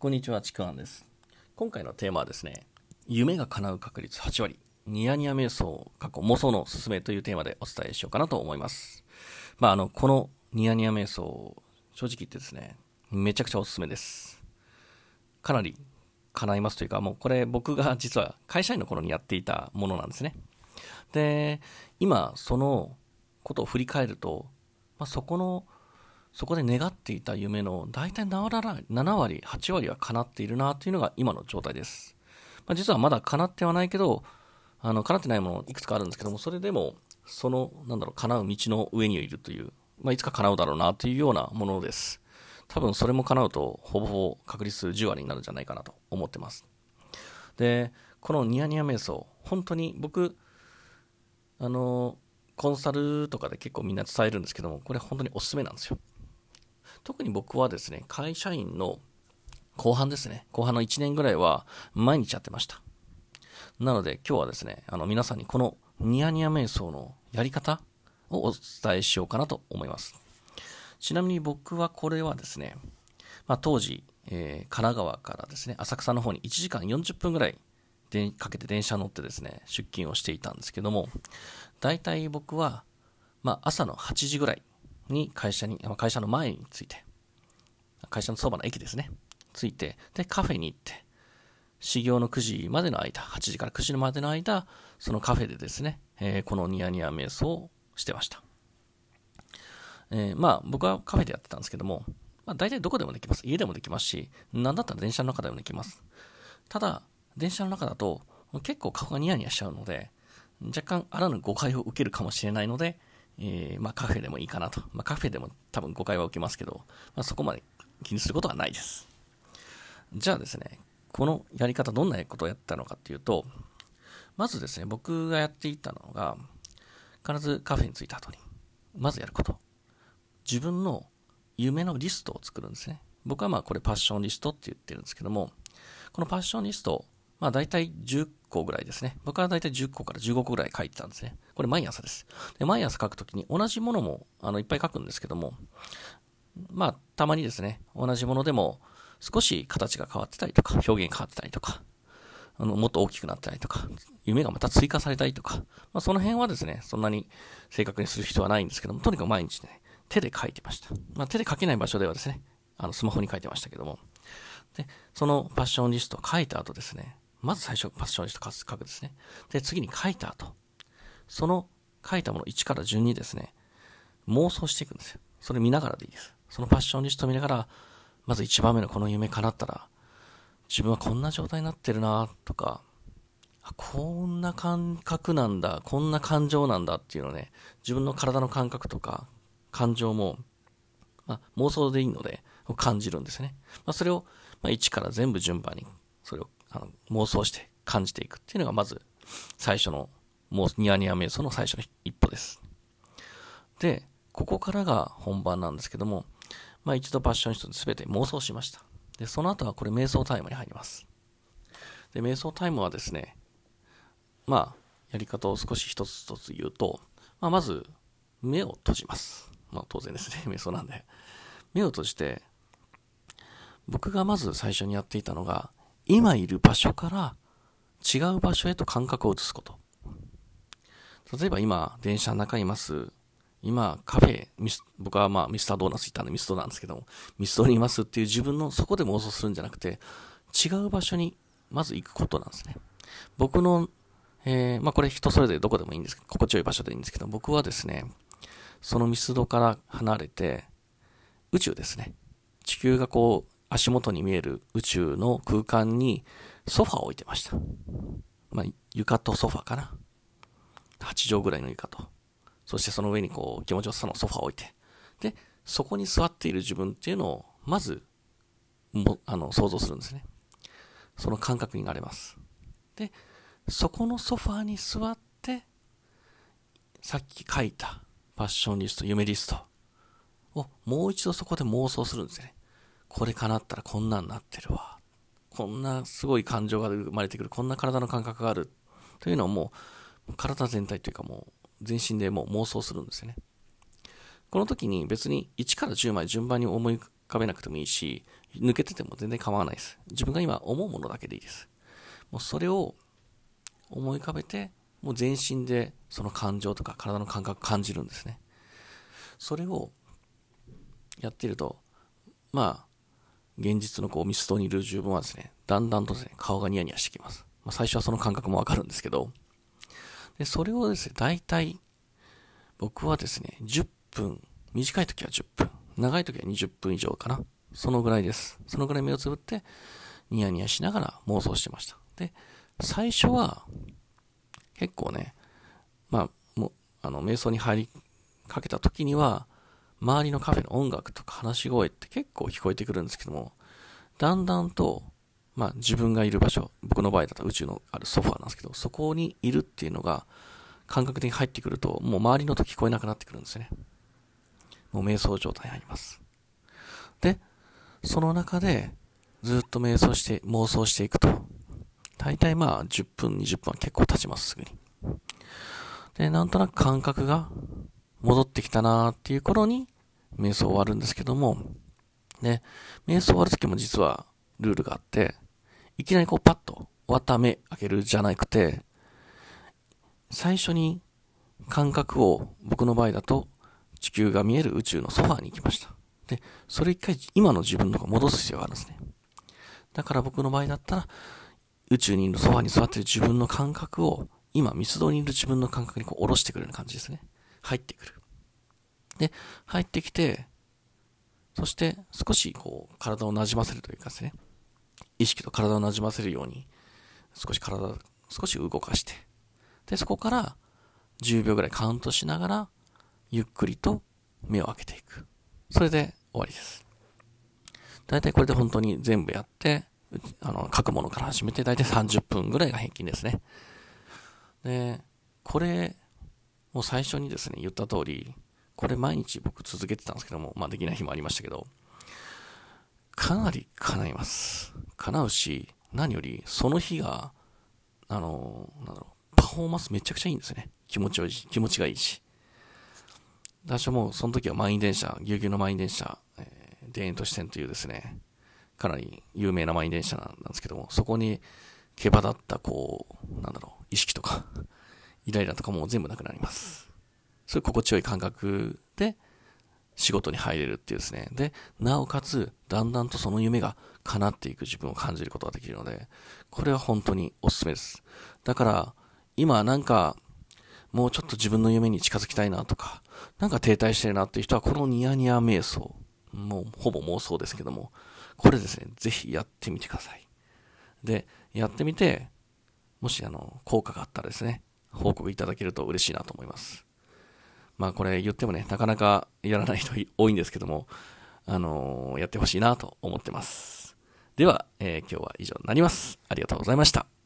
こんにちは、ちくわんです。今回のテーマはですね、夢が叶う確率8割、ニヤニヤ瞑想、過去妄想のすすめというテーマでお伝えしようかなと思います。まあ、あの、このニヤニヤ瞑想、正直言ってですね、めちゃくちゃおすすめです。かなり叶いますというか、もうこれ僕が実は会社員の頃にやっていたものなんですね。で、今、そのことを振り返ると、まあ、そこの、そこで願っていた夢の大体7割、8割は叶っているなというのが今の状態です。まあ、実はまだ叶ってはないけど、あの、叶ってないものいくつかあるんですけども、それでも、その、なんだろう、叶う道の上にいるという、まあ、いつか叶うだろうなというようなものです。多分それも叶うと、ほぼほぼ確率10割になるんじゃないかなと思ってます。で、このニヤニヤ瞑想、本当に僕、あの、コンサルとかで結構みんな伝えるんですけども、これ本当におすすめなんですよ。特に僕はですね、会社員の後半ですね、後半の1年ぐらいは毎日やってました。なので今日はですね、あの皆さんにこのニヤニヤ瞑想のやり方をお伝えしようかなと思います。ちなみに僕はこれはですね、まあ、当時、えー、神奈川からですね、浅草の方に1時間40分ぐらいでかけて電車乗ってですね、出勤をしていたんですけども、大体僕は、まあ、朝の8時ぐらいに会社に、会社の前に着いて、会社のそばの駅ですね、着いて、で、カフェに行って、始業の9時までの間、8時から9時までの間、そのカフェでですね、えー、このニヤニヤ瞑想をしてました。えー、まあ、僕はカフェでやってたんですけども、まあ、大体どこでもできます。家でもできますし、なんだったら電車の中でもできます。ただ、電車の中だと、結構顔がニヤニヤしちゃうので、若干あらぬ誤解を受けるかもしれないので、えー、まあカフェでもいいかなと。まあカフェでも多分誤解は受けますけど、まあそこまで気にすることはないです。じゃあですね、このやり方どんなことをやったのかっていうと、まずですね、僕がやっていたのが、必ずカフェに着いた後に、まずやること。自分の夢のリストを作るんですね。僕はまあこれパッションリストって言ってるんですけども、このパッションリスト、まあ大体10個ぐらいですね。僕は大体10個から15個ぐらい書いてたんですね。これ毎朝です。で毎朝書くときに同じものもあのいっぱい書くんですけども、まあたまにですね、同じものでも少し形が変わってたりとか、表現変わってたりとか、あのもっと大きくなったりとか、夢がまた追加されたりとか、まあその辺はですね、そんなに正確にする必要はないんですけども、とにかく毎日ね、手で書いてました。まあ手で書けない場所ではですね、あのスマホに書いてましたけども、で、そのパッションリストを書いた後ですね、まず最初パッションリスト書くですね。で、次に書いた後、その書いたもの1から順にですね、妄想していくんですよ。それ見ながらでいいです。そのパッションリスト見ながら、まず1番目のこの夢叶ったら、自分はこんな状態になってるなとか、こんな感覚なんだ、こんな感情なんだっていうのね、自分の体の感覚とか、感情も、まあ、妄想でいいので、感じるんですね。まあ、それを、まあ、1から全部順番に、それをあの妄想して感じていくっていうのがまず最初のもうニヤニヤ瞑想の最初の一歩です。で、ここからが本番なんですけども、まあ一度パッションリストで全て妄想しました。で、その後はこれ瞑想タイムに入ります。で、瞑想タイムはですね、まあ、やり方を少し一つ一つ言うと、まあまず、目を閉じます。まあ当然ですね、瞑想なんで。目を閉じて、僕がまず最初にやっていたのが、今いる場所から違う場所へと感覚を移すこと。例えば今、電車の中にいます。今、カフェ、僕はまあミスタードーナツ行ったんでミストなんですけども、ミストにいますっていう自分のそこで妄想するんじゃなくて、違う場所にまず行くことなんですね。僕の、えー、まあこれ人それぞれどこでもいいんですけど、心地よい場所でいいんですけど、僕はですね、そのミスドから離れて、宇宙ですね。地球がこう、足元に見える宇宙の空間にソファーを置いてました。まあ、床とソファーかな。8畳ぐらいの床と。そしてその上にこう気持ちよさのソファを置いて。で、そこに座っている自分っていうのを、まず、も、あの、想像するんですね。その感覚になれます。で、そこのソファーに座って、さっき書いたパッションリスト、夢リストをもう一度そこで妄想するんですね。これ叶ったらこんなんなってるわ。こんなすごい感情が生まれてくる。こんな体の感覚がある。というのをもう、体全体というかもう、全身でもう妄想するんですよね。この時に別に1から10まで順番に思い浮かべなくてもいいし、抜けてても全然構わないです。自分が今思うものだけでいいです。もうそれを思い浮かべて、もう全身でその感情とか体の感覚感じるんですね。それをやってると、まあ、現実のこうミストにいる自分はですね、だんだんとですね、顔がニヤニヤしてきます。まあ、最初はその感覚もわかるんですけど、で、それをですね、大体、僕はですね、10分、短い時は10分、長い時は20分以上かな。そのぐらいです。そのぐらい目をつぶって、ニヤニヤしながら妄想してました。で、最初は、結構ね、まあ、もう、あの、瞑想に入りかけた時には、周りのカフェの音楽とか話し声って結構聞こえてくるんですけども、だんだんと、まあ自分がいる場所、僕の場合だと宇宙のあるソファーなんですけど、そこにいるっていうのが感覚的に入ってくると、もう周りの音聞こえなくなってくるんですよね。もう瞑想状態に入ります。で、その中でずっと瞑想して、妄想していくと、大体まあ10分、20分は結構経ちます、すぐに。で、なんとなく感覚が戻ってきたなーっていう頃に、瞑想終わるんですけども、ね、瞑想終わるときも実はルールがあって、いきなりこうパッと終わった目開けるじゃなくて、最初に感覚を僕の場合だと地球が見える宇宙のソファーに行きました。で、それ一回今の自分のとこ戻す必要があるんですね。だから僕の場合だったら宇宙にいるソファーに座ってる自分の感覚を今密度にいる自分の感覚にこう下ろしてくれる感じですね。入ってくる。で、入ってきて、そして少しこう体をなじませるというかですね、意識と体をなじませるように、少し体を、少し動かして、で、そこから10秒ぐらいカウントしながら、ゆっくりと目を開けていく。それで終わりです。大体これで本当に全部やって、あの、書くものから始めて大体30分ぐらいが平均ですね。で、これ、もう最初にですね、言った通り、これ毎日僕続けてたんですけども、まあできない日もありましたけど、かなり叶います。叶うし、何よりその日が、あの、なんだろう、パフォーマンスめちゃくちゃいいんですね。気持ちいいし、気持ちがいいし。私はもうその時は満員電車、ぎゅうぎゅうの満員電車、えー、田園都市線というですね、かなり有名な満員電車なんですけども、そこに毛羽立ったこう、なんだろう、意識とか、イライラとかも全部なくなります。そういう心地よい感覚で仕事に入れるっていうですね。で、なおかつ、だんだんとその夢が叶っていく自分を感じることができるので、これは本当におすすめです。だから、今なんか、もうちょっと自分の夢に近づきたいなとか、なんか停滞してるなっていう人は、このニヤニヤ瞑想、もうほぼ妄想ですけども、これですね、ぜひやってみてください。で、やってみて、もしあの、効果があったらですね、報告いただけると嬉しいなと思います。まあこれ言ってもね、なかなかやらない人多いんですけども、あのー、やってほしいなと思ってます。では、えー、今日は以上になります。ありがとうございました。